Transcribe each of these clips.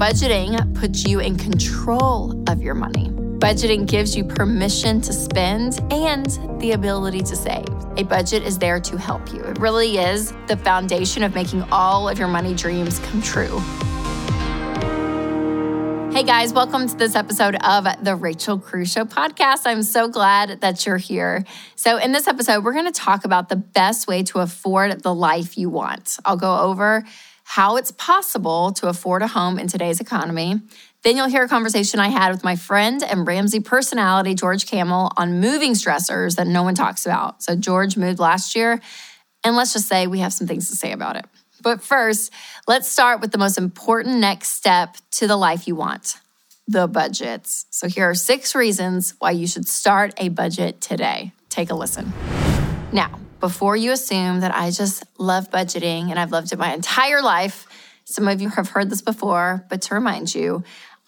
budgeting puts you in control of your money. Budgeting gives you permission to spend and the ability to save. A budget is there to help you. It really is the foundation of making all of your money dreams come true. Hey guys, welcome to this episode of the Rachel Cruz Show podcast. I'm so glad that you're here. So, in this episode, we're going to talk about the best way to afford the life you want. I'll go over how it's possible to afford a home in today's economy. Then you'll hear a conversation I had with my friend and Ramsey personality, George Kamel, on moving stressors that no one talks about. So, George moved last year, and let's just say we have some things to say about it. But first, let's start with the most important next step to the life you want the budgets. So, here are six reasons why you should start a budget today. Take a listen. Now, before you assume that I just love budgeting and I've loved it my entire life, some of you have heard this before, but to remind you,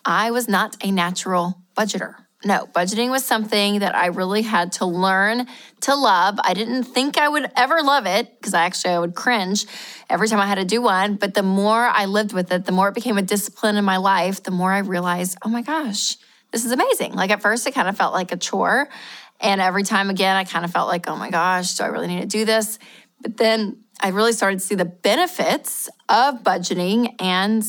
I was not a natural budgeter. No, budgeting was something that I really had to learn to love. I didn't think I would ever love it because I actually I would cringe every time I had to do one, but the more I lived with it, the more it became a discipline in my life, the more I realized, "Oh my gosh, this is amazing." Like at first it kind of felt like a chore, and every time again I kind of felt like, "Oh my gosh, do I really need to do this?" But then I really started to see the benefits of budgeting and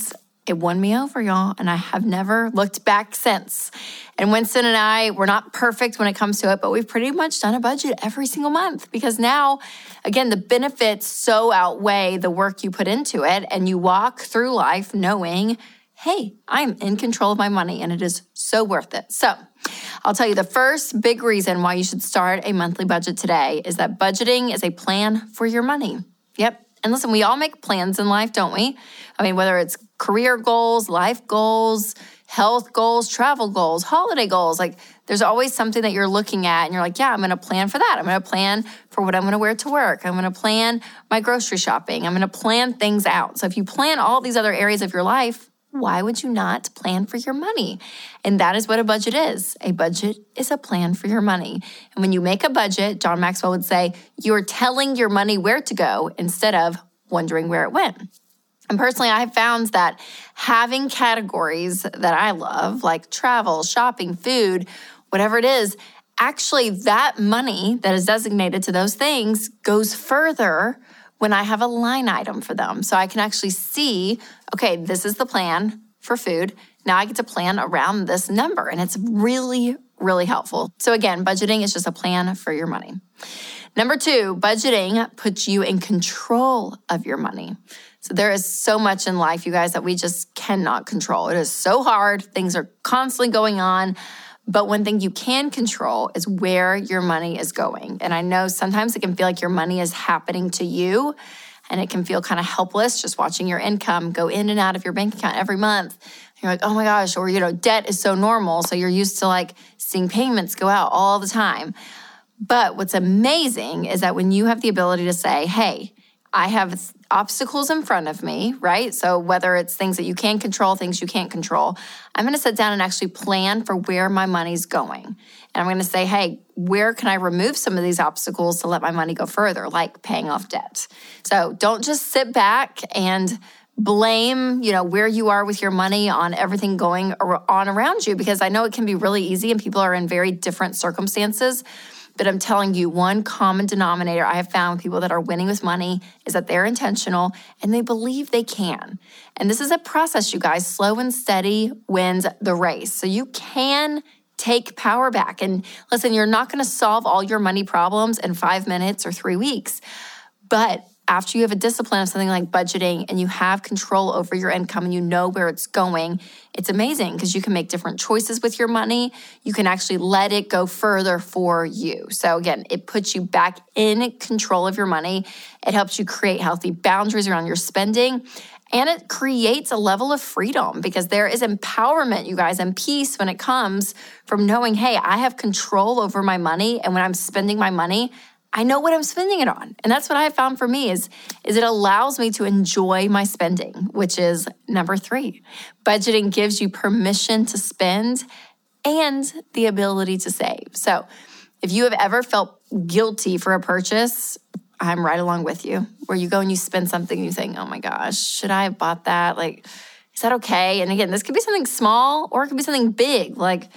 it won me over, y'all, and I have never looked back since. And Winston and I, we're not perfect when it comes to it, but we've pretty much done a budget every single month because now, again, the benefits so outweigh the work you put into it. And you walk through life knowing, hey, I'm in control of my money and it is so worth it. So, I'll tell you the first big reason why you should start a monthly budget today is that budgeting is a plan for your money. Yep. And listen, we all make plans in life, don't we? I mean, whether it's career goals, life goals, health goals, travel goals, holiday goals, like there's always something that you're looking at and you're like, yeah, I'm going to plan for that. I'm going to plan for what I'm going to wear to work. I'm going to plan my grocery shopping. I'm going to plan things out. So if you plan all these other areas of your life, why would you not plan for your money? And that is what a budget is. A budget is a plan for your money. And when you make a budget, John Maxwell would say, you're telling your money where to go instead of wondering where it went. And personally, I have found that having categories that I love, like travel, shopping, food, whatever it is, actually that money that is designated to those things goes further when I have a line item for them. So I can actually see, okay, this is the plan for food. Now I get to plan around this number, and it's really, really helpful. So again, budgeting is just a plan for your money. Number two, budgeting puts you in control of your money. So there is so much in life, you guys, that we just cannot control. It is so hard. Things are constantly going on. But one thing you can control is where your money is going. And I know sometimes it can feel like your money is happening to you and it can feel kind of helpless just watching your income go in and out of your bank account every month. You're like, oh my gosh, or you know, debt is so normal. So you're used to like seeing payments go out all the time. But what's amazing is that when you have the ability to say, hey, I have obstacles in front of me, right? So, whether it's things that you can control, things you can't control, I'm going to sit down and actually plan for where my money's going. And I'm going to say, hey, where can I remove some of these obstacles to let my money go further, like paying off debt? So, don't just sit back and blame you know where you are with your money on everything going on around you because i know it can be really easy and people are in very different circumstances but I'm telling you, one common denominator I have found with people that are winning with money is that they're intentional and they believe they can. And this is a process, you guys. Slow and steady wins the race. So you can take power back. And listen, you're not going to solve all your money problems in five minutes or three weeks. But after you have a discipline of something like budgeting and you have control over your income and you know where it's going, it's amazing because you can make different choices with your money. You can actually let it go further for you. So, again, it puts you back in control of your money. It helps you create healthy boundaries around your spending. And it creates a level of freedom because there is empowerment, you guys, and peace when it comes from knowing, hey, I have control over my money. And when I'm spending my money, I know what I'm spending it on. And that's what I found for me is, is it allows me to enjoy my spending, which is number three. Budgeting gives you permission to spend and the ability to save. So if you have ever felt guilty for a purchase, I'm right along with you. Where you go and you spend something and you think, oh my gosh, should I have bought that? Like, is that okay? And again, this could be something small or it could be something big, like,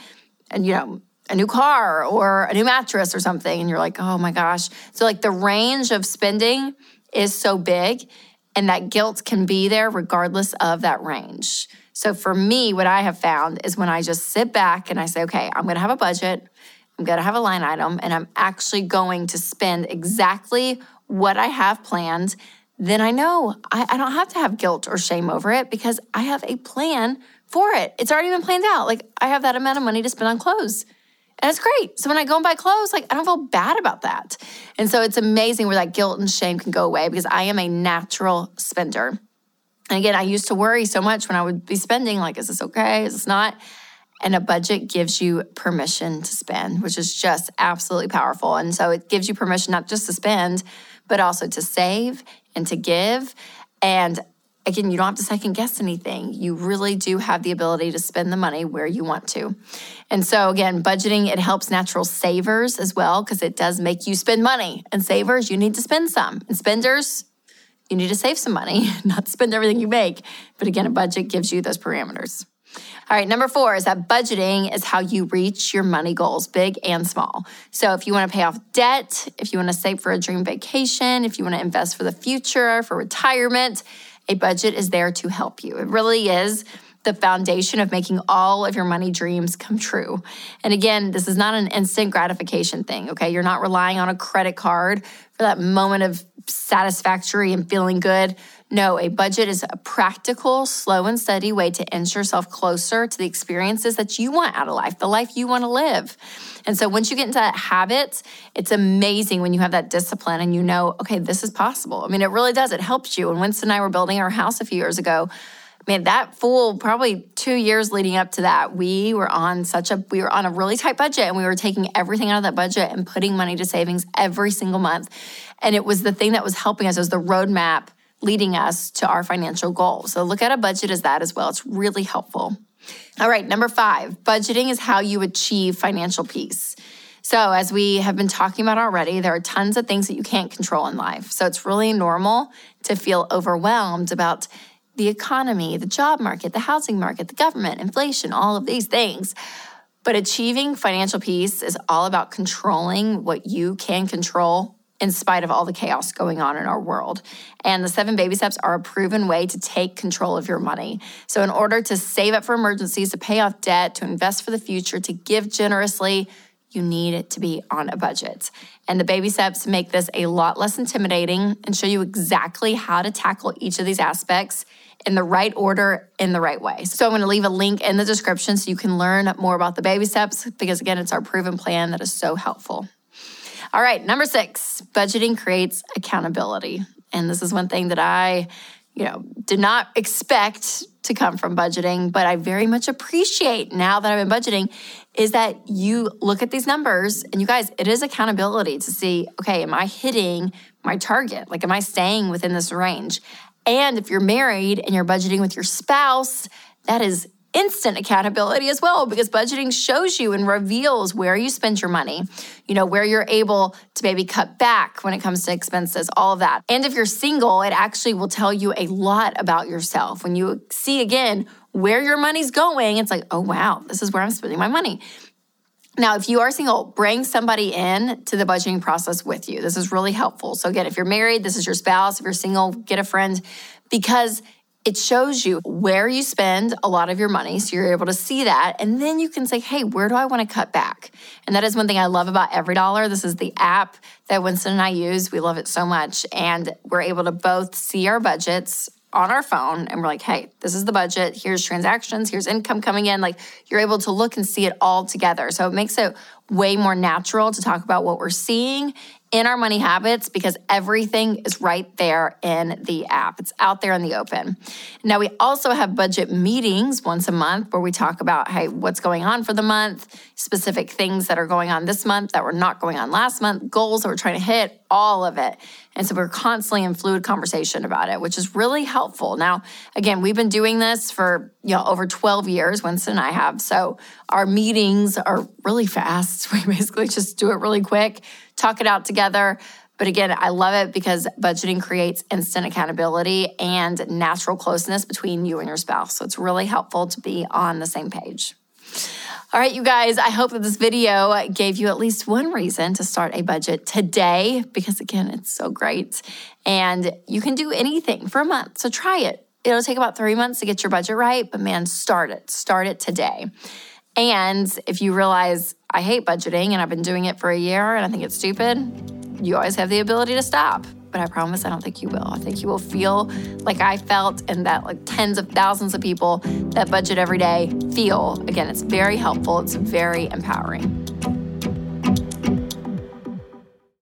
and you know, a new car or a new mattress or something. And you're like, oh my gosh. So, like, the range of spending is so big, and that guilt can be there regardless of that range. So, for me, what I have found is when I just sit back and I say, okay, I'm gonna have a budget, I'm gonna have a line item, and I'm actually going to spend exactly what I have planned, then I know I, I don't have to have guilt or shame over it because I have a plan for it. It's already been planned out. Like, I have that amount of money to spend on clothes. And it's great. So when I go and buy clothes, like I don't feel bad about that. And so it's amazing where that guilt and shame can go away because I am a natural spender. And again, I used to worry so much when I would be spending, like, is this okay? Is this not? And a budget gives you permission to spend, which is just absolutely powerful. And so it gives you permission not just to spend, but also to save and to give. And again, you don't have to second guess anything. You really do have the ability to spend the money where you want to. And so, again, budgeting, it helps natural savers as well because it does make you spend money. And savers, you need to spend some. And spenders, you need to save some money, not spend everything you make. But again, a budget gives you those parameters. All right, number four is that budgeting is how you reach your money goals, big and small. So, if you want to pay off debt, if you want to save for a dream vacation, if you want to invest for the future, for retirement, a budget is there to help you. It really is the foundation of making all of your money dreams come true. And again, this is not an instant gratification thing, okay? You're not relying on a credit card for that moment of satisfactory and feeling good. No, a budget is a practical, slow and steady way to inch yourself closer to the experiences that you want out of life, the life you want to live. And so once you get into that habit, it's amazing when you have that discipline and you know, okay, this is possible. I mean, it really does. It helps you. And Winston and I were building our house a few years ago, man, that full probably two years leading up to that, we were on such a we were on a really tight budget and we were taking everything out of that budget and putting money to savings every single month. And it was the thing that was helping us. It was the roadmap leading us to our financial goals. So look at a budget as that as well. It's really helpful. All right, number five, budgeting is how you achieve financial peace. So, as we have been talking about already, there are tons of things that you can't control in life. So, it's really normal to feel overwhelmed about the economy, the job market, the housing market, the government, inflation, all of these things. But achieving financial peace is all about controlling what you can control in spite of all the chaos going on in our world. And the seven baby steps are a proven way to take control of your money. So, in order to save up for emergencies, to pay off debt, to invest for the future, to give generously, you need to be on a budget. And the baby steps make this a lot less intimidating and show you exactly how to tackle each of these aspects in the right order, in the right way. So I'm to leave a link in the description so you can learn more about the baby steps because, again, it's our proven plan that is so helpful. All right, number six, budgeting creates accountability. And this is one thing that I, you know, did not expect to come from budgeting, but I very much appreciate now that I've been budgeting is that you look at these numbers and you guys, it is accountability to see, okay, am I hitting my target? Like, am I staying within this range? And if you're married and you're budgeting with your spouse, that is instant accountability as well because budgeting shows you and reveals where you spend your money, you know, where you're able to maybe cut back when it comes to expenses, all of that. And if you're single, it actually will tell you a lot about yourself. When you see again where your money's going, it's like, oh, wow, this is where I'm spending my money. Now, if you are single, bring somebody in to the budgeting process with you. This is really helpful. So, again, if you're married, this is your spouse. If you're single, get a friend because it shows you where you spend a lot of your money. So you're able to see that. And then you can say, hey, where do I want to cut back? And that is one thing I love about EveryDollar. This is the app that Winston and I use. We love it so much. And we're able to both see our budgets on our phone and we're like, hey, this is the budget. Here's transactions. Here's income coming in. Like you're able to look and see it all together. So it makes it way more natural to talk about what we're seeing in our money habits because everything is right there in the app. It's out there in the open. Now, we also have budget meetings once a month where we talk about, hey, what's going on for the month, specific things that are going on this month that were not going on last month, goals that we're trying to hit, all of it. And so we're constantly in fluid conversation about it, which is really helpful. Now, again, we've been doing this for, you know, over 12 years, Winston and I have. So our meetings are really fast. We basically just do it really quick talk it out together. But again, I love it because budgeting creates instant accountability and natural closeness between you and your spouse. So it's really helpful to be on the same page. All right, you guys, I hope that this video gave you at least one reason to start a budget today because, again, it's so great. And you can do anything for a month. So try it. It'll take about three months to get your budget right, but man, start it. Start it today. And if you realize I hate budgeting and I've been doing it for a year and I think it's stupid, you always have the ability to stop. But I promise I don't think you will. I think you will feel like I felt and that like tens of thousands of people that budget every day feel. Again, it's very helpful, it's very empowering.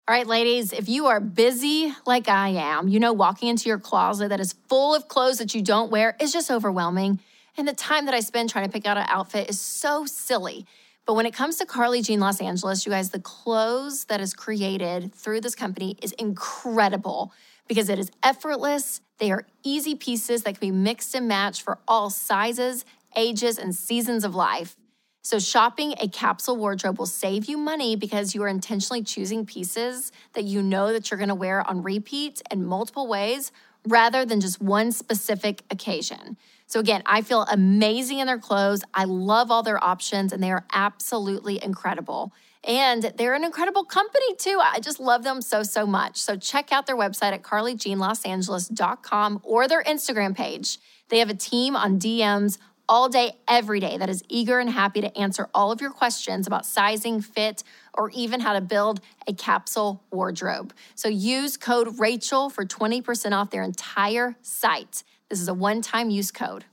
All right, ladies, if you are busy like I am, you know, walking into your closet that is full of clothes that you don't wear is just overwhelming. And the time that I spend trying to pick out an outfit is so silly. But when it comes to Carly Jean Los Angeles, you guys, the clothes that is created through this company is incredible because it is effortless. They are easy pieces that can be mixed and matched for all sizes, ages, and seasons of life. So, shopping a capsule wardrobe will save you money because you are intentionally choosing pieces that you know that you're going to wear on repeat in multiple ways rather than just one specific occasion. So, again, I feel amazing in their clothes. I love all their options, and they are absolutely incredible. And they're an incredible company too. I just love them so, so much. So, check out their website at carlyjeanlosangeles.com or their Instagram page. They have a team on DMs all day, every day that is eager and happy to answer all of your questions about sizing, fit, or even how to build a capsule wardrobe. So use code Rachel for 20% off their entire site. This is a one time use code.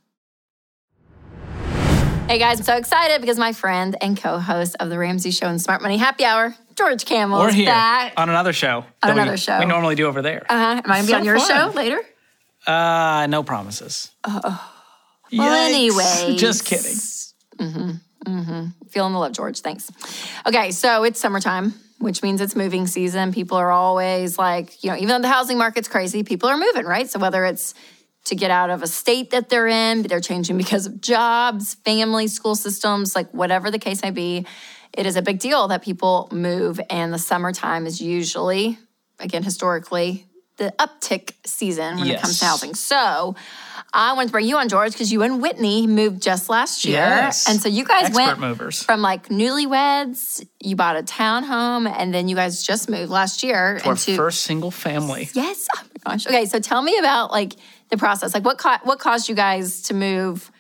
Hey guys, I'm so excited because my friend and co host of The Ramsey Show and Smart Money Happy Hour, George Kamel, We're here back. on another show. On another we, show. we normally do over there. Uh-huh. Am I going to be So on your fun. show later? Uh, no promises. Well, Yikes. anyways. Just kidding. Feeling the love, George. Thanks. Okay, so it's summertime, which means it's moving season. People are always like, you know, even though the housing market's crazy, people are moving, right? So whether it's to get out of a state that they're in, they're changing because of jobs, family, school systems, like whatever the case may be, it is a big deal that people move. And the summertime is usually, again, historically, the uptick season when it comes to Yes. housing. So I wanted to bring you on, George, because you and Whitney moved just last year. Yes. And so you guys Expert went movers. from like newlyweds, you bought a townhome, and then you guys just moved last year Our into first single family. Yes. Oh my gosh. Okay, so tell me about like the process. Like what what caused you guys to move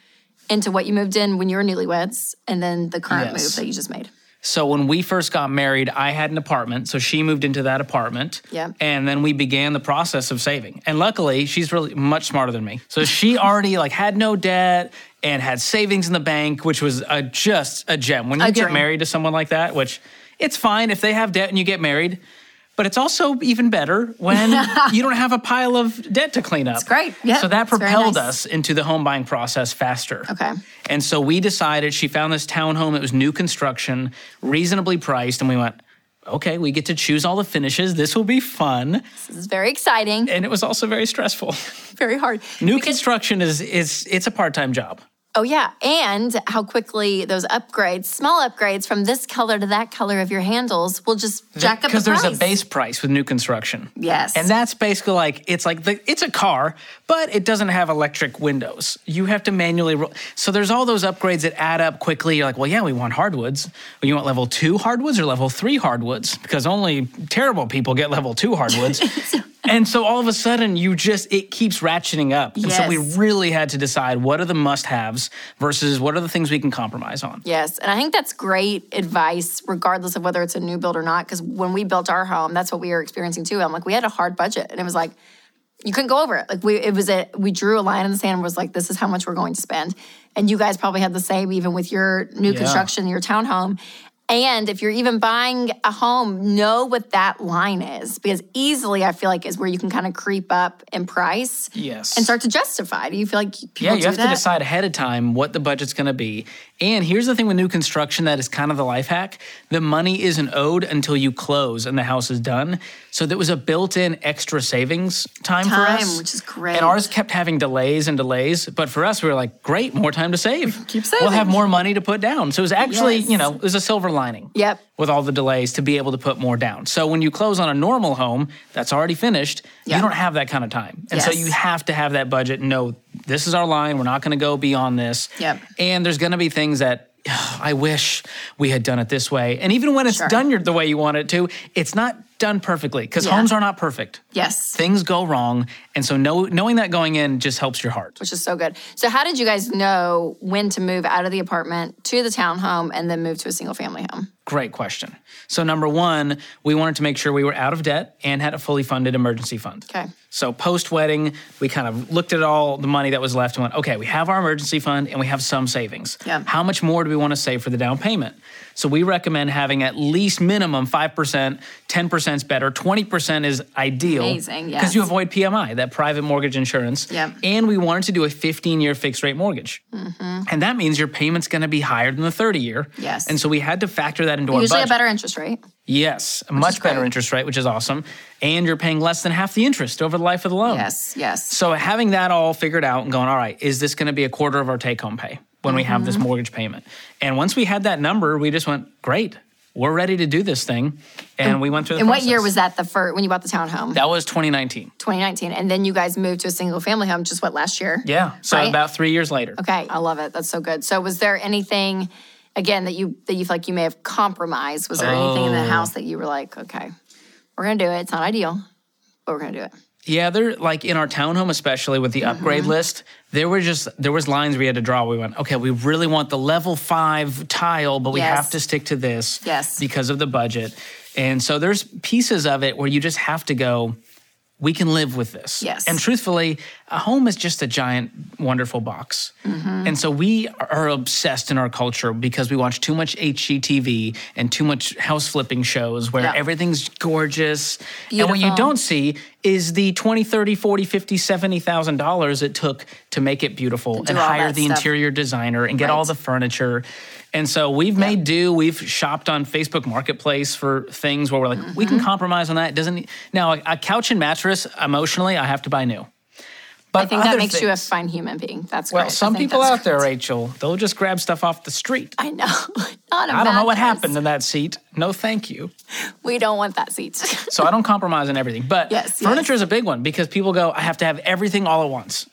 into what you moved in when you were newlyweds and then the current Yes. move that you just made? So when we first got married, I had an apartment. So she moved into that apartment. Yeah. And then we began the process of saving. And luckily, she's really much smarter than me. So she already like had no debt and had savings in the bank, which was a, just a gem. When you A get dream. married to someone like that, which it's fine if they have debt and you get married. But it's also even better when you don't have a pile of debt to clean up. It's great. Yeah, so that propelled nice. us into the home buying process faster. Okay. And so we decided she found this townhome. It was new construction, reasonably priced. And we went, okay, we get to choose all the finishes. This will be fun. This is very exciting, And it was also very stressful. very hard. New Because- construction is, is it's a part time job. Oh yeah, and how quickly those upgrades, small upgrades from this color to that color of your handles will just jack up the Because price. there's a base price with new construction. Yes. And that's basically like it's like the, it's a car, but it doesn't have electric windows. You have to manually roll. So there's all those upgrades that add up quickly. You're like, well, yeah, we want hardwoods. Well, you want level two hardwoods or level three hardwoods? Because only terrible people get level two hardwoods. and so all of a sudden, you just it keeps ratcheting up. And so we really had to decide what are the must-haves versus what are the things we can compromise on. Yes, and I think that's great advice, regardless of whether it's a new build or not. Because when we built our home, that's what we were experiencing too. I'm like, we had a hard budget, and it was like, you couldn't go over it. Like we, it was a, we drew a line in the sand and was like, this is how much we're going to spend. And you guys probably had the same, even with your new Yeah. construction, your townhome. And if you're even buying a home, know what that line is because easily I feel like is where you can kind of creep up in price Yes. and start to justify. Do you feel like people Yeah, you have that? to decide ahead of time what the budget's going to be. And here's the thing with new construction that is kind of the life hack the money isn't owed until you close and the house is done. So there was a built in extra savings time, for Time, us. which is great. And ours kept having delays and delays. But for us, we were like, great, more time to save. Keep saving. We'll have more money to put down. So it was actually, Yes. you know, it was a silver lining. Yep. With all the delays to be able to put more down. So when you close on a normal home that's already finished, Yeah. you don't have that kind of time. And so you have to have that budget and know this is our line. We're not going to go beyond this. Yep. And there's going to be things that I wish we had done it this way. And even when it's Sure. done the way you want it to, it's not done perfectly because Yeah. homes are not perfect. Yes. Things go wrong. And so know, knowing that going in just helps your heart. which is so good. So, how did you guys know when to move out of the apartment to the townhome and then move to a single family home? Great question. So, number one, we wanted to make sure we were out of debt and had a fully funded emergency fund. Okay. So, post wedding, we kind of looked at all the money that was left and went, okay, we have our emergency fund and we have some savings. Yeah. How much more do we want to save for the down payment? So, we recommend having at least minimum 5%, 10% is better, 20% is ideal. Amazing, yes. Because you avoid PMI, that private mortgage insurance. Yeah. And we wanted to do a 15 year fixed rate mortgage. And that means your payment's going to be higher than the 30 year. Mm-hmm. Yes. And so we had to factor that into our Usually a better interest rate. Yes, a much better great. interest rate, which is awesome. And you're paying less than half the interest over the life of the loan. Yes, yes. So having that all figured out and going, all right, is this going to be a quarter of our take home pay when we have Mm-hmm. this mortgage payment? And once we had that number, we just went, great, we're ready to do this thing. And we went through the And what year was that the first when you bought the townhome? That was 2019. 2019. And then you guys moved to a single family home just what last year? Yeah. So Right? about three years later. Okay, I love it. That's so good. So was there anything again that you that you feel like you may have compromised? Was there anything in Oh. the house that you were like, okay, we're gonna do it. It's not ideal, but we're gonna do it. Yeah, they're like in our townhome, especially with the Mm-hmm. upgrade list, there were just there was lines we had to draw. We went, okay, we really want the level five tile, but we Yes. have to stick to this Yes. because of the budget. And so there's pieces of it where you just have to go, we can live with this. Yes. And truthfully, a home is just a giant, wonderful box. Mm-hmm. And so we are obsessed in our culture because we watch too much HGTV and too much house flipping shows where Yeah. everything's gorgeous. And what you don't see is the 20, 30, 40, 50, 70,000 dollars it took to make it beautiful and do hire the stuff. interior designer and get all the furniture. And so we've made do. We've shopped on Facebook Marketplace for things where we're like, we Mm-hmm. can compromise on that. It doesn't now a couch and mattress emotionally, I have to buy new. But I think that makes you a fine human being. That's well. great. Some people out there, great. Rachel, they'll just grab stuff off the street. I know. Not a I don't know what happened in that seat. No, thank you. We don't want that seat. So I don't compromise on everything. But Yes, furniture yes. is a big one because people go, I have to have everything all at once.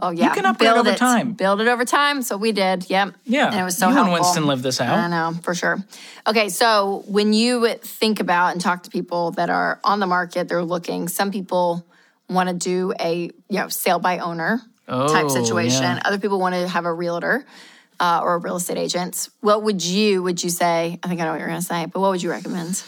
Oh yeah, you can upgrade Build over it. time. Build it over time. So we did. Yep. Yeah. And it was so You and helpful. Winston lived this out. I know for sure. Okay, so when you think about and talk to people that are on the market, they're looking. Some people want to do a you know sale by owner type Oh, situation. yeah. Other people want to have a realtor. Uh, or a real estate agent. What would you would you say? I think I know what you're going to say, but what would you recommend?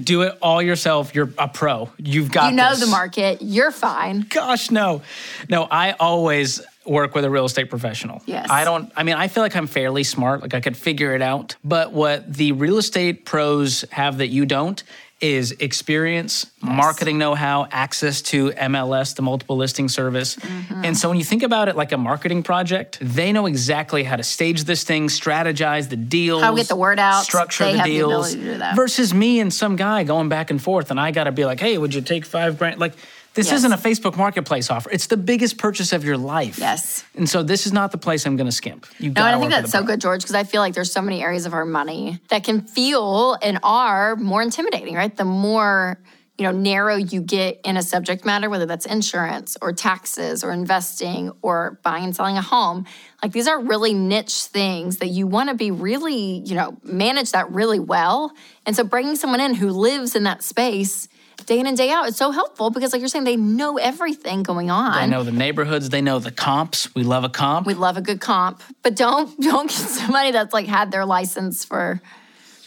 Do it all yourself. You're a pro. You've got You know this. the market. You're fine. Gosh, no. No, I always work with a real estate professional. Yes. I don't, I mean, I feel like I'm fairly smart, like I could figure it out. But what the real estate pros have that you don't is experience, marketing know how, access to MLS, the multiple listing service. Mm-hmm. And so when you think about it like a marketing project, they know exactly how to stage this thing, strategize the deals, How to get the word out. structure They the have the deals. ability to do that. Versus me and some guy going back and forth, and I got to be like, hey, would you take five grand? Like, this Yes. isn't a Facebook Marketplace offer. It's the biggest purchase of your life. Yes. And so this is not the place I'm going to skimp. You No, I think that's so good, George, because I feel like there's so many areas of our money that can feel and are more intimidating, right? The more you know narrow you get in a subject matter, whether that's insurance or taxes or investing or buying and selling a home, like these are really niche things that you want to be really, you know, manage that really well. And so bringing someone in who lives in that space day in and day out It's so helpful because, like you're saying, they know everything going on. They know the neighborhoods. They know the comps. We love a comp. We love a good comp, but don't don't get somebody that's like had their license for,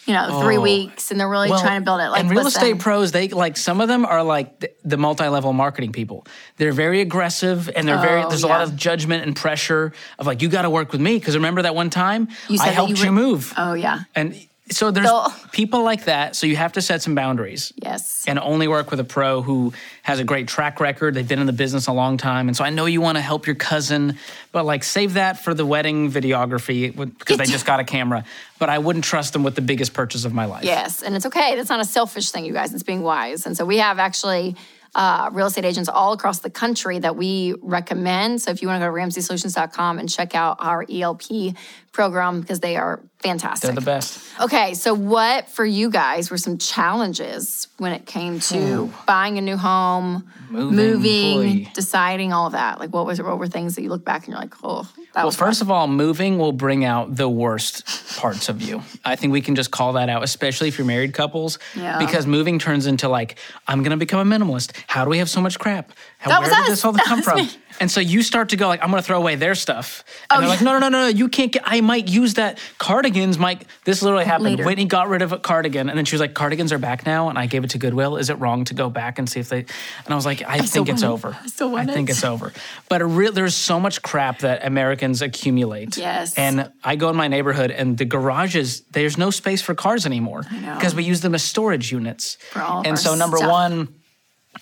you know, three Oh. weeks and they're really Well, trying to build it. Like and real listen, estate pros, they like some of them are like the, the multi-level marketing people. They're very aggressive and they're very. Oh, There's a lot of judgment and pressure of like you got to work with me because remember that one time You I helped you you, were- move. Oh yeah, And so there's So- people like that. So you have to set some boundaries. yes. and only work with a pro who has a great track record. They've been in the business a long time. And so I know you want to help your cousin, but like save that for the wedding videography because they just got a camera. But I wouldn't trust them with the biggest purchase of my life. Yes, and it's okay. That's not a selfish thing, you guys. It's being wise. And so we have actually uh, real estate agents all across the country that we recommend. So if you want to go to ramseysolutions.com and check out our ELP program because they are fantastic. They're the best. Okay, so what for you guys were some challenges when it came to buying a new home, Moving, moving, deciding all that? Like, what was what were things that you look back and you're like, oh, that Well, was first of all, moving will bring out the worst parts of you. I think we can just call that out, especially if you're married couples. Yeah. Because moving turns into like, I'm going to become a minimalist. How do we have so much crap? How, That where did us. this all That come from? me. And so you start to go like, I'm going to throw away their stuff. And Oh, they're like, no, no, no, no, no, you can't get, I might use that. Cardigans might, this literally happened. Later. Whitney got rid of a cardigan and then she was like, cardigans are back now. And I gave it to Goodwill. Is it wrong to go back and see if they, and I was like, I, still think it's it. over. I still want I think it. it's over. But real, there's so much crap that Americans accumulate. Yes. And I go in my neighborhood and the garages, there's no space for cars anymore because we use them as storage units. And so, number stuff. one,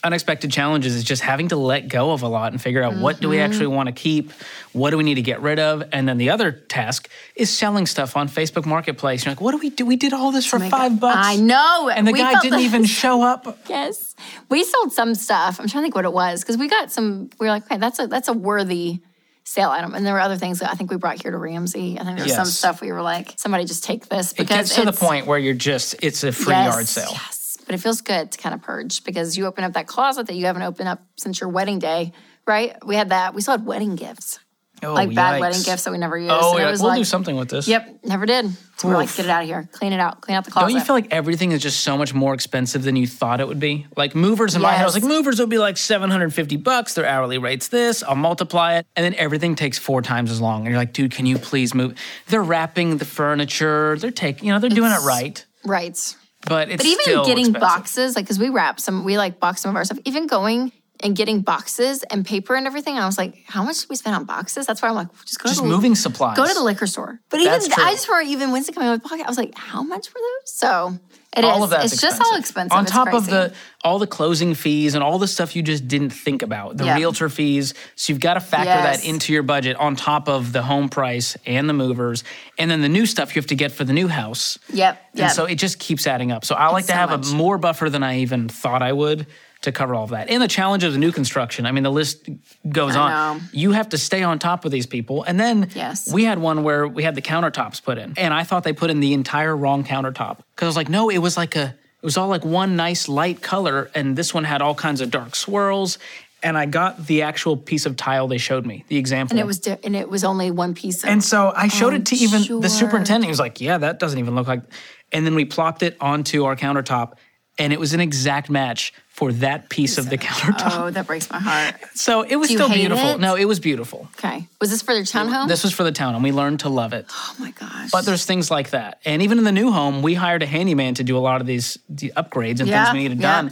unexpected challenges is just having to let go of a lot and figure out what do we Mm-hmm. actually want to keep, what do we need to get rid of, and then the other task is selling stuff on Facebook Marketplace. You're like, what do we do? We did all this for Make five bucks. I know. And the We guy didn't even show up. Yes, we sold some stuff. I'm trying to think what it was because we got some. We were like, okay, that's a that's a worthy sale item. And there were other things that I think we brought here to Ramsey. I think there's was some stuff we were like, somebody just take this because It gets to the point where you're just, it's a free yes, yard sale. Yes, but it feels good to kind of purge because you open up that closet that you haven't opened up since your wedding day, right? We had that. We still had wedding gifts, Oh, like bad yikes. wedding gifts that we never used. Oh, yeah, we'll like, do something with this. Yep, never did. So we're like, Oof. get it out of here, clean it out, clean out the closet. Don't you feel like everything is just so much more expensive than you thought it would be? Like movers in my head, I was like, movers will be like 750 bucks. Their hourly rate's this. I'll multiply it. And then everything takes four times as long. And you're like, dude, can you please move? They're wrapping the furniture. They're taking, you know, they're doing it right. right? But it's But even getting expensive. boxes, like, because we wrap some, we like box some of our stuff. Even going and getting boxes and paper and everything, I was like, how much did we spend on boxes? That's why I'm like, just go Just to the, moving supplies. Go to the liquor store. But even That's true. I just remember even Winston coming up with pocket, I was like, how much were those? So it is. all of that's it's just all expensive. On It's top of the all the closing fees and all the stuff you just didn't think about, the Yeah. realtor fees. So you've got to factor Yes. that into your budget on top of the home price and the movers, and then the new stuff you have to get for the new house. Yep. And Yep. so it just keeps adding up. So I like to so have much. a more buffer than I even thought I would to cover all of that. And the challenge of the new construction. I mean, the list goes on. You have to stay on top of these people. And then Yes. we had one where we had the countertops put in. And I thought they put in the entire wrong countertop. Because I was like, no, it was like a it was all like one nice light color, and this one had all kinds of dark swirls. And I got the actual piece of tile they showed me, the example. and it was di- and it was only one piece. Of, And so I showed Oh, it to even sure. the superintendent. He was like, "Yeah, that doesn't even look like." And then we plopped it onto our countertop, and it was an exact match for that piece of the countertop. oh, that breaks my heart. So it was Do you still hate beautiful. it? No, it was beautiful. Okay, was this for their townhome? This was for the town, and we learned to love it. oh my gosh. But there's things like that, and even in the new home, we hired a handyman to do a lot of these the upgrades and Yeah, things we needed yeah. done.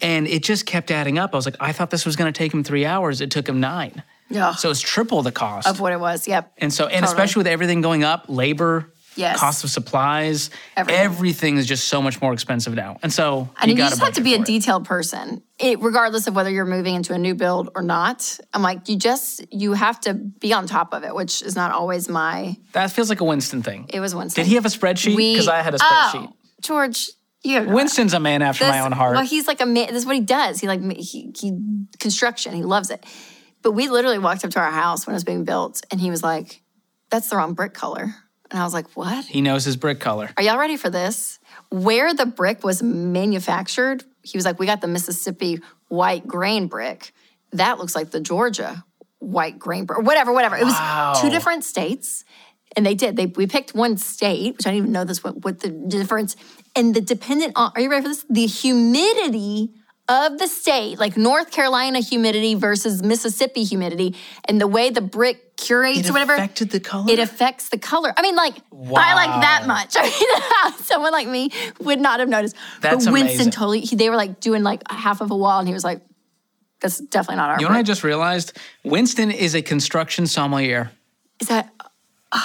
And it just kept adding up. I was like, I thought this was going to take him three hours. It took him nine. Yeah. So it's triple the cost. of what it was. Yep. And so, and especially with everything going up, labor, Yes. cost of supplies, Everything. everything. is just so much more expensive now. And so, And you, gotta just have to be a for it. detailed person, it, regardless of whether you're moving into a new build or not. I'm like, you just you have to be on top of it, which is not always my. That feels like a Winston thing. It was Winston. Did he have a spreadsheet? Because I had a spreadsheet. Oh, George, you Winston's a man after my own heart. Well, he's like a man. This is what he does. He like he, he construction. He loves it. But we literally walked up to our house when it was being built, and he was like, "That's the wrong brick color." And I was like, "What? he knows his brick color. Are y'all ready for this? Where the brick was manufactured, he was like, We got the Mississippi white grain brick. That looks like the Georgia white grain brick, or whatever, whatever. It was Wow. two different states. And they did. They we picked one state, which I didn't even know this what, what the difference. And the dependent on are you ready for this? The humidity of the state, like North Carolina humidity versus Mississippi humidity, and the way the brick curates It or whatever. affected the color? It affects the color. I mean, like I like that much. I mean, someone like me would not have noticed. That's but Winston amazing. totally. He, they were like doing like half of a wall, and he was like, "That's definitely not our." You know what I just realized? Winston is a construction sommelier. Is that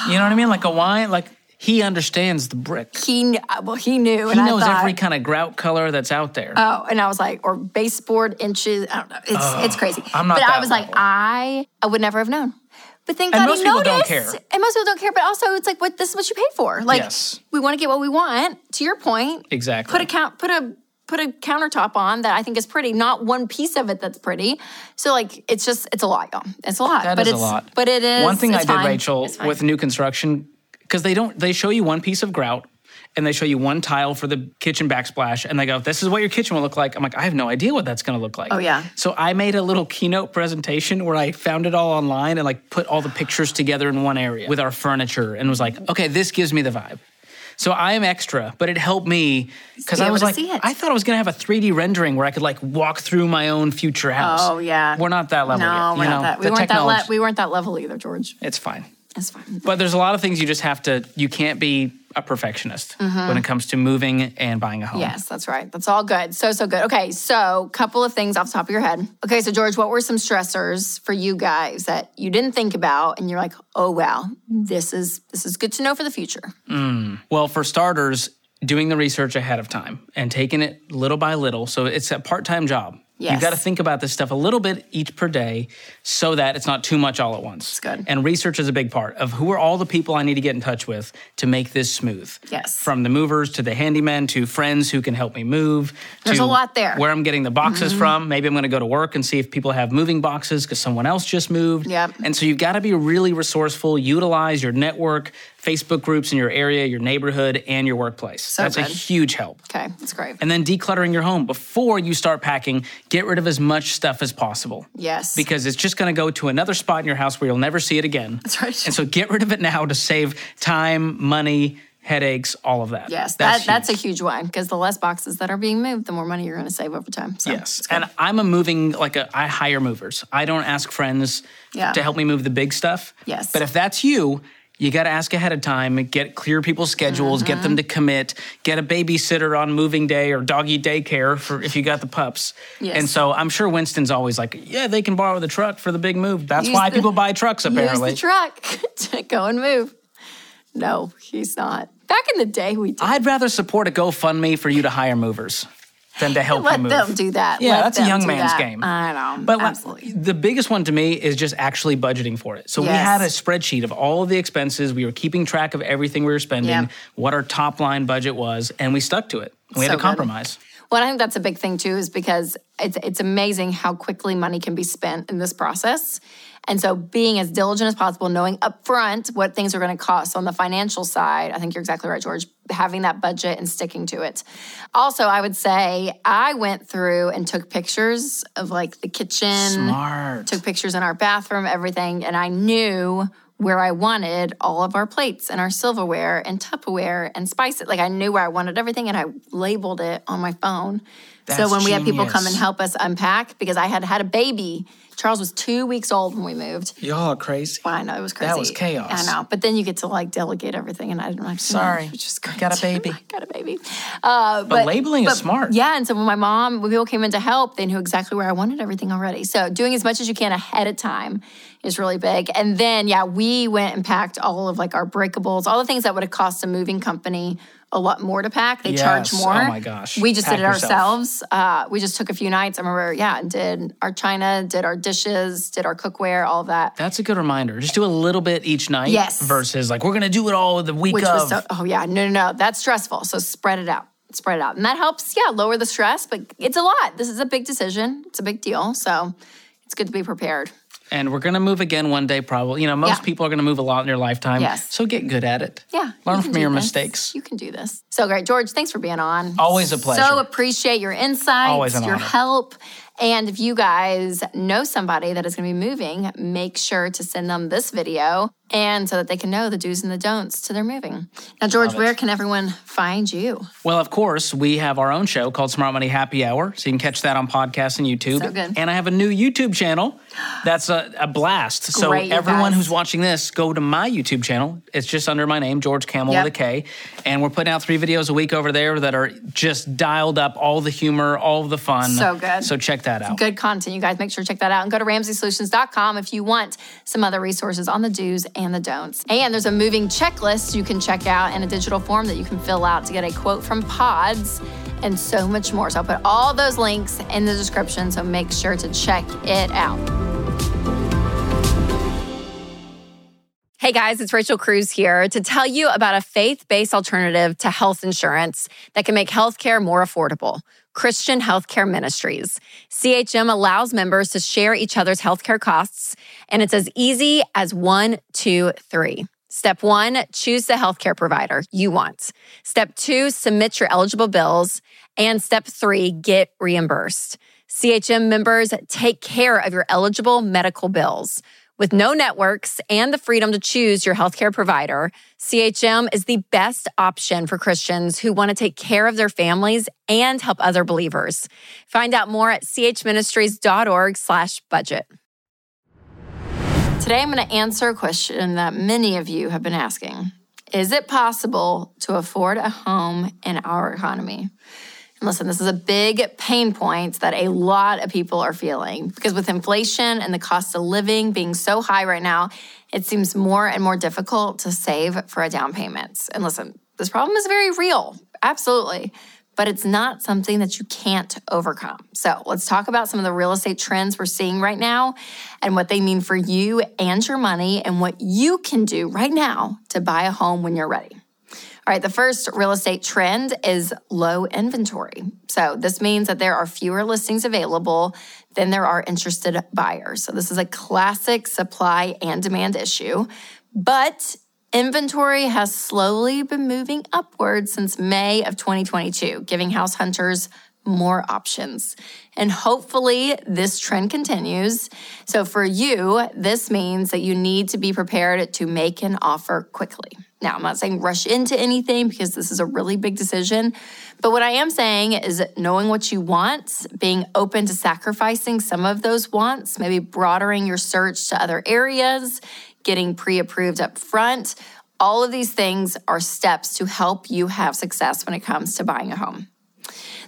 You know what I mean? Like a wine, like he understands the brick. he? kn- uh, Well, he knew. He knows thought, every kind of grout color that's out there. Oh, and I was like, or baseboard inches. I don't know. It's it's crazy. I'm not But I was like. I I would never have known. But thank And God most he people don't noticed. care. And most people don't care. But also, it's like, what this is what you pay for. Like, Yes. we want to get what we want. To your point, Exactly. Put a count. Put a put a countertop on that I think is pretty, not one piece of it that's pretty. So like it's just it's a lot, y'all. It's a lot. That but is a it's lot. but it is One thing I did, fine. Rachel, with new construction, because they don't they show you one piece of grout and they show you one tile for the kitchen backsplash and they go, This is what your kitchen will look like. I'm like, I have no idea what that's gonna look like. Oh, yeah. So I made a little keynote presentation where I found it all online and like put all the pictures together in one area with our furniture and was like, okay, this gives me the vibe. So I am extra, but it helped me because I was like. I thought I was gonna have a 3D rendering where I could like walk through my own future house. Oh yeah. We're not that level No, yet. we're you not know? that. We The weren't that. Le- we weren't that level either, George. It's fine. It's fine. But there's a lot of things you just have to, you can't be a perfectionist when it comes to moving and buying a home. Mm-hmm. Yes, that's right. That's all good. So so good. Okay, so couple of things off the top of your head. Okay, so George, what were some stressors for you guys that you didn't think about, and you're like, oh wow, this is this is good to know for the future. Well, for starters, doing the research ahead of time and taking it little by little. So it's a part time job. Yes. You've got to think about this stuff a little bit each per day so that it's not too much all at once. That's good. And research is a big part of who are all the people I need to get in touch with to make this smooth. Yes. From the movers to the handyman to friends who can help me move. There's to a lot there. Mm-hmm. Where I'm getting the boxes from. Maybe I'm going to go to work and see if people have moving boxes because someone else just moved. Yep. And so you've got to be really resourceful, utilize your network, Facebook groups in your area, your neighborhood, and your workplace. So That's a huge help. Okay, that's great. And then decluttering your home before you start packing, get rid of as much stuff as possible. Yes. Because it's just going to go to another spot in your house where you'll never see it again. That's right. And so get rid of it now to save time, money, headaches, all of that. Yes, that's that, that's a huge. one because the less boxes that are being moved, the more money you're going to save over time. So, Yes. And I'm a moving, like a, I hire movers. I don't ask friends Yeah. to help me move the big stuff. Yes. But if that's you, you got to ask ahead of time, get clear people's schedules, get Mm-hmm. them to commit, get a babysitter on moving day or doggy daycare for if you got the pups. Yes. And so I'm sure Winston's always like, yeah, they can borrow the truck for the big move. That's Use why the- people buy trucks apparently. Use the truck to go and move. No, he's not. Back in the day, we did. I'd rather support a GoFundMe for you to hire movers than to help Let you move. them do that. Yeah, Let that's a young man's that. game. I know. But like, absolutely. the biggest one to me is just actually budgeting for it. So we had a spreadsheet of all of the expenses. We were keeping track of everything we were spending, Yep. what our top line budget was, and we stuck to it. We So had to good. compromise. Well, I think that's a big thing too, is because it's it's amazing how quickly money can be spent in this process. And so being as diligent as possible, knowing upfront what things are going to cost on the financial side, I think you're exactly right, George, having that budget and sticking to it. Also, I would say I went through and took pictures of like the kitchen, Smart. took pictures in our bathroom, everything, and I knew where I wanted all of our plates and our silverware and Tupperware and spice it. Like I knew where I wanted everything and I labeled it on my phone. so That's when we had people come and help us unpack, because I had had a baby. Charles was two weeks old when we moved. Y'all are crazy. Well, I know it was crazy. That was chaos. I know, but then you get to like delegate everything, and I didn't like. Sorry. is great. Got a baby. Got a baby. Uh, But labeling is smart. Yeah, and so when my mom, when people came in to help, they knew exactly where I wanted everything already. So doing as much as you can ahead of time is really big. And then yeah, we went and packed all of like our breakables, all the things that would have cost a moving company a lot more to pack. They charge more. Oh my gosh. We just Pack did it yourself. ourselves. Uh, we just took a few nights. I remember, yeah, and did our china, did our dishes, did our cookware, all that. That's a good reminder. Just do a little bit each night Yes. versus like, we're going to do it all the week which of. was so oh yeah no no no that's stressful so spread it out spread it out and that helps yeah lower the stress but it's a lot this is a big decision it's a big deal so it's good to be prepared and we're going to move again one day, probably. You know, most Yeah. people are going to move a lot in their lifetime. Yes. So get good at it. yeah Learn you from your this. mistakes. you can do this so great george thanks for being on Always a pleasure. so appreciate your insights Always an your honor. help and if you guys know somebody that is going to be moving make sure to send them this video and so that they can know the do's and the don'ts to their moving now george where can everyone find you Well, of course, we have our own show called Smart Money Happy Hour. So you can catch that on podcast and YouTube. So good. And I have a new YouTube channel that's a, a blast. so Great, everyone who's watching this, go to my YouTube channel. It's just under my name, George Kamel Yep. with a K. And we're putting out three videos a week over there that are just dialed up all the humor, all the fun. So good. So check that out. good content. You guys make sure to check that out and go to ramseysolutions.com if you want some other resources on the do's and the don'ts. And there's a moving checklist you can check out in a digital form that you can fill out to get a quote from Pods and so much more. So I'll put all those links in the description. So make sure to check it out. Hey guys, it's Rachel Cruz here to tell you about a faith based alternative to health insurance that can make healthcare more affordable. Christian Healthcare Ministries. CHM allows members to share each other's healthcare costs, and it's as easy as one, two, three. Step one, choose the healthcare provider you want. Step two, submit your eligible bills. And step three, get reimbursed. CHM members take care of your eligible medical bills. With no networks and the freedom to choose your healthcare provider, CHM is the best option for Christians who want to take care of their families and help other believers. Find out more at chministries.org/budget. Today I'm going to answer a question that many of you have been asking. Is it possible to afford a home in our economy? Listen, this is a big pain point that a lot of people are feeling because with inflation and the cost of living being so high right now, it seems more and more difficult to save for a down payment. And listen, this problem is very real, absolutely, but it's not something that you can't overcome. So let's talk about some of the real estate trends we're seeing right now and what they mean for you and your money and what you can do right now to buy a home when you're ready. All right, the first real estate trend is low inventory. So, this means that there are fewer listings available than there are interested buyers. So, this is a classic supply and demand issue. But inventory has slowly been moving upward since May of 2022, giving house hunters more options. And hopefully, this trend continues. So, for you, this means that you need to be prepared to make an offer quickly. Now, I'm not saying rush into anything because this is a really big decision. But what I am saying is knowing what you want, being open to sacrificing some of those wants, maybe broadening your search to other areas, getting pre approved up front. All of these things are steps to help you have success when it comes to buying a home.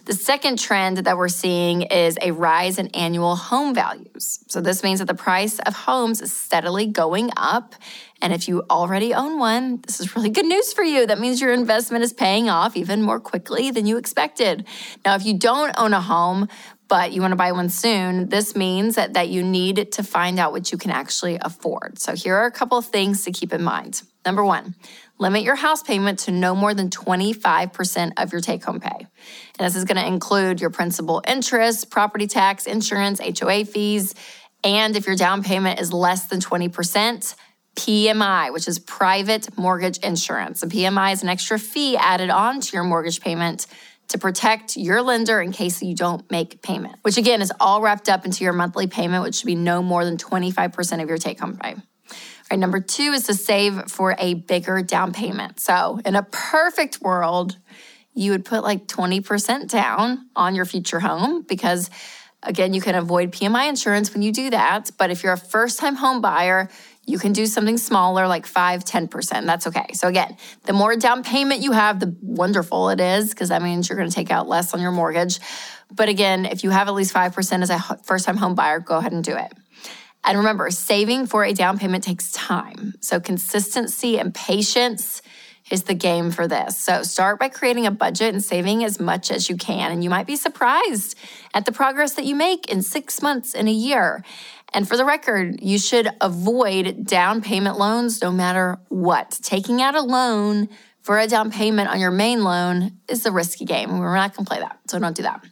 The second trend that we're seeing is a rise in annual home values. So, this means that the price of homes is steadily going up. And if you already own one, this is really good news for you. That means your investment is paying off even more quickly than you expected. Now, if you don't own a home, but you want to buy one soon, this means that, that you need to find out what you can actually afford. So, here are a couple of things to keep in mind. Number one, limit your house payment to no more than 25% of your take home pay. And this is going to include your principal interest, property tax, insurance, HOA fees, and if your down payment is less than 20%, PMI, which is private mortgage insurance. A PMI is an extra fee added on to your mortgage payment to protect your lender in case you don't make payment, which again is all wrapped up into your monthly payment, which should be no more than 25% of your take home pay. Number two is to save for a bigger down payment. So, in a perfect world, you would put like 20% down on your future home because, again, you can avoid PMI insurance when you do that. But if you're a first time home buyer, you can do something smaller like 5 10% that's okay so again the more down payment you have the wonderful it is because that means you're going to take out less on your mortgage but again if you have at least 5% as a first time home buyer go ahead and do it and remember, saving for a down payment takes time. So, consistency and patience is the game for this. So, start by creating a budget and saving as much as you can. And you might be surprised at the progress that you make in six months, in a year. And for the record, you should avoid down payment loans no matter what. Taking out a loan for a down payment on your main loan is a risky game. We're not going to play that. So, don't do that.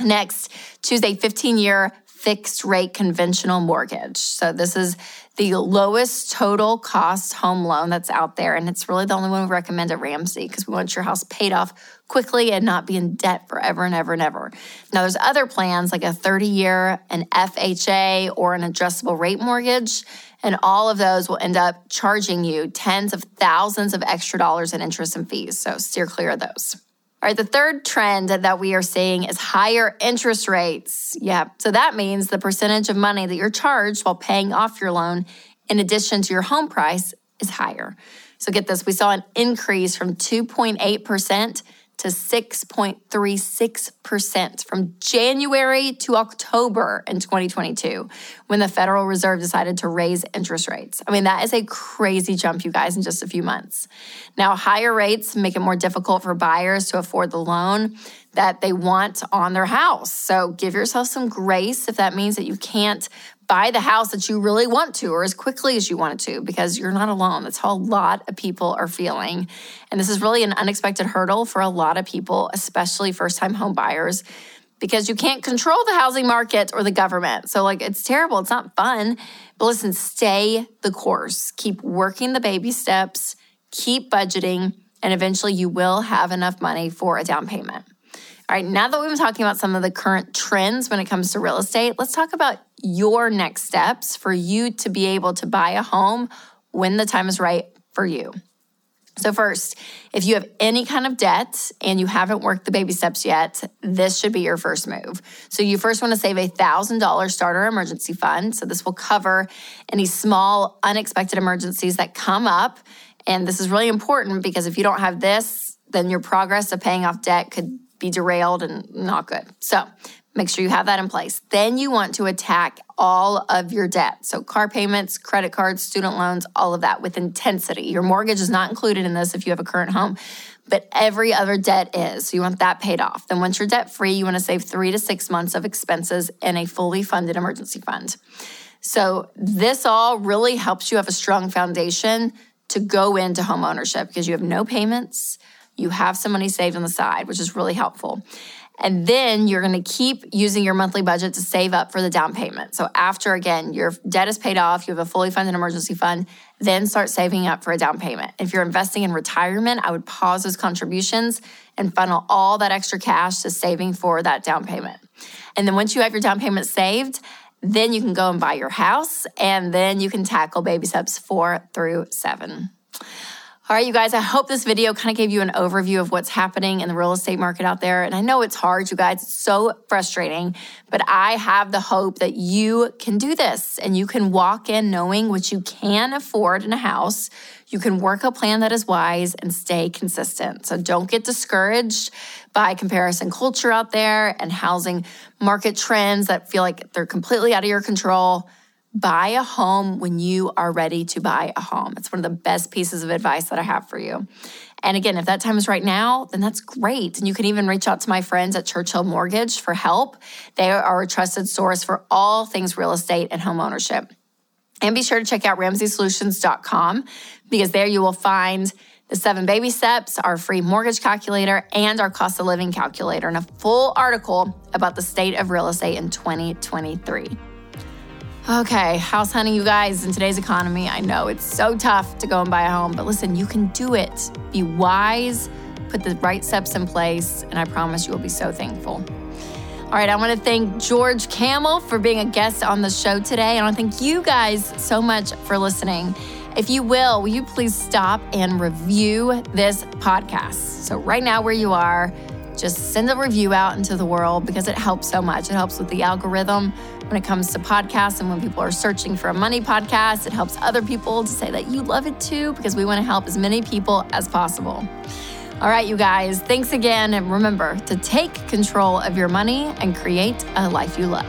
Next, choose a 15 year fixed rate conventional mortgage. So this is the lowest total cost home loan that's out there. And it's really the only one we recommend at Ramsey because we want your house paid off quickly and not be in debt forever and ever and ever. Now, there's other plans like a 30 year, an FHA, or an adjustable rate mortgage. And all of those will end up charging you tens of thousands of extra dollars in interest and fees. So steer clear of those. All right, the third trend that we are seeing is higher interest rates. Yeah, so that means the percentage of money that you're charged while paying off your loan, in addition to your home price, is higher. So get this we saw an increase from 2.8% to 6.36% from January to October in 2022 when the Federal Reserve decided to raise interest rates. I mean, that is a crazy jump, you guys, in just a few months. Now, higher rates make it more difficult for buyers to afford the loan. that they want on their house. So give yourself some grace if that means that you can't buy the house that you really want to or as quickly as you want it to because you're not alone. That's how a lot of people are feeling. And this is really an unexpected hurdle for a lot of people, especially first time home buyers because you can't control the housing market or the government. So, like, it's terrible. It's not fun. But listen, stay the course. Keep working the baby steps, keep budgeting, and eventually you will have enough money for a down payment. All right, now that we've been talking about some of the current trends when it comes to real estate, let's talk about your next steps for you to be able to buy a home when the time is right for you. So, first, if you have any kind of debt and you haven't worked the baby steps yet, this should be your first move. So, you first want to save a $1,000 starter emergency fund. So, this will cover any small, unexpected emergencies that come up. And this is really important because if you don't have this, then your progress of paying off debt could be derailed and not good. So, Make sure you have that in place. Then you want to attack all of your debt. So, car payments, credit cards, student loans, all of that with intensity. Your mortgage is not included in this if you have a current home, but every other debt is. So, you want that paid off. Then, once you're debt free, you want to save three to six months of expenses in a fully funded emergency fund. So, this all really helps you have a strong foundation to go into home ownership because you have no payments, you have some money saved on the side, which is really helpful. And then you're going to keep using your monthly budget to save up for the down payment. So after again, your debt is paid off, you have a fully funded emergency fund, then start saving up for a down payment. If you're investing in retirement, I would pause those contributions and funnel all that extra cash to saving for that down payment. And then once you have your down payment saved, then you can go and buy your house and then you can tackle baby steps 4 through 7. All right, you guys, I hope this video kind of gave you an overview of what's happening in the real estate market out there. And I know it's hard, you guys, it's so frustrating, but I have the hope that you can do this and you can walk in knowing what you can afford in a house. You can work a plan that is wise and stay consistent. So don't get discouraged by comparison culture out there and housing market trends that feel like they're completely out of your control buy a home when you are ready to buy a home. It's one of the best pieces of advice that I have for you. And again, if that time is right now, then that's great. And you can even reach out to my friends at Churchill Mortgage for help. They are a trusted source for all things real estate and home ownership. And be sure to check out RamseySolutions.com because there you will find the seven baby steps, our free mortgage calculator, and our cost of living calculator, and a full article about the state of real estate in 2023. Okay, house hunting, you guys, in today's economy, I know it's so tough to go and buy a home, but listen, you can do it. Be wise, put the right steps in place, and I promise you will be so thankful. All right, I want to thank George Kamel for being a guest on the show today. And I want to thank you guys so much for listening. If you will, will you please stop and review this podcast? So, right now, where you are, just send a review out into the world because it helps so much. It helps with the algorithm when it comes to podcasts and when people are searching for a money podcast. It helps other people to say that you love it too because we want to help as many people as possible. All right, you guys, thanks again. And remember to take control of your money and create a life you love.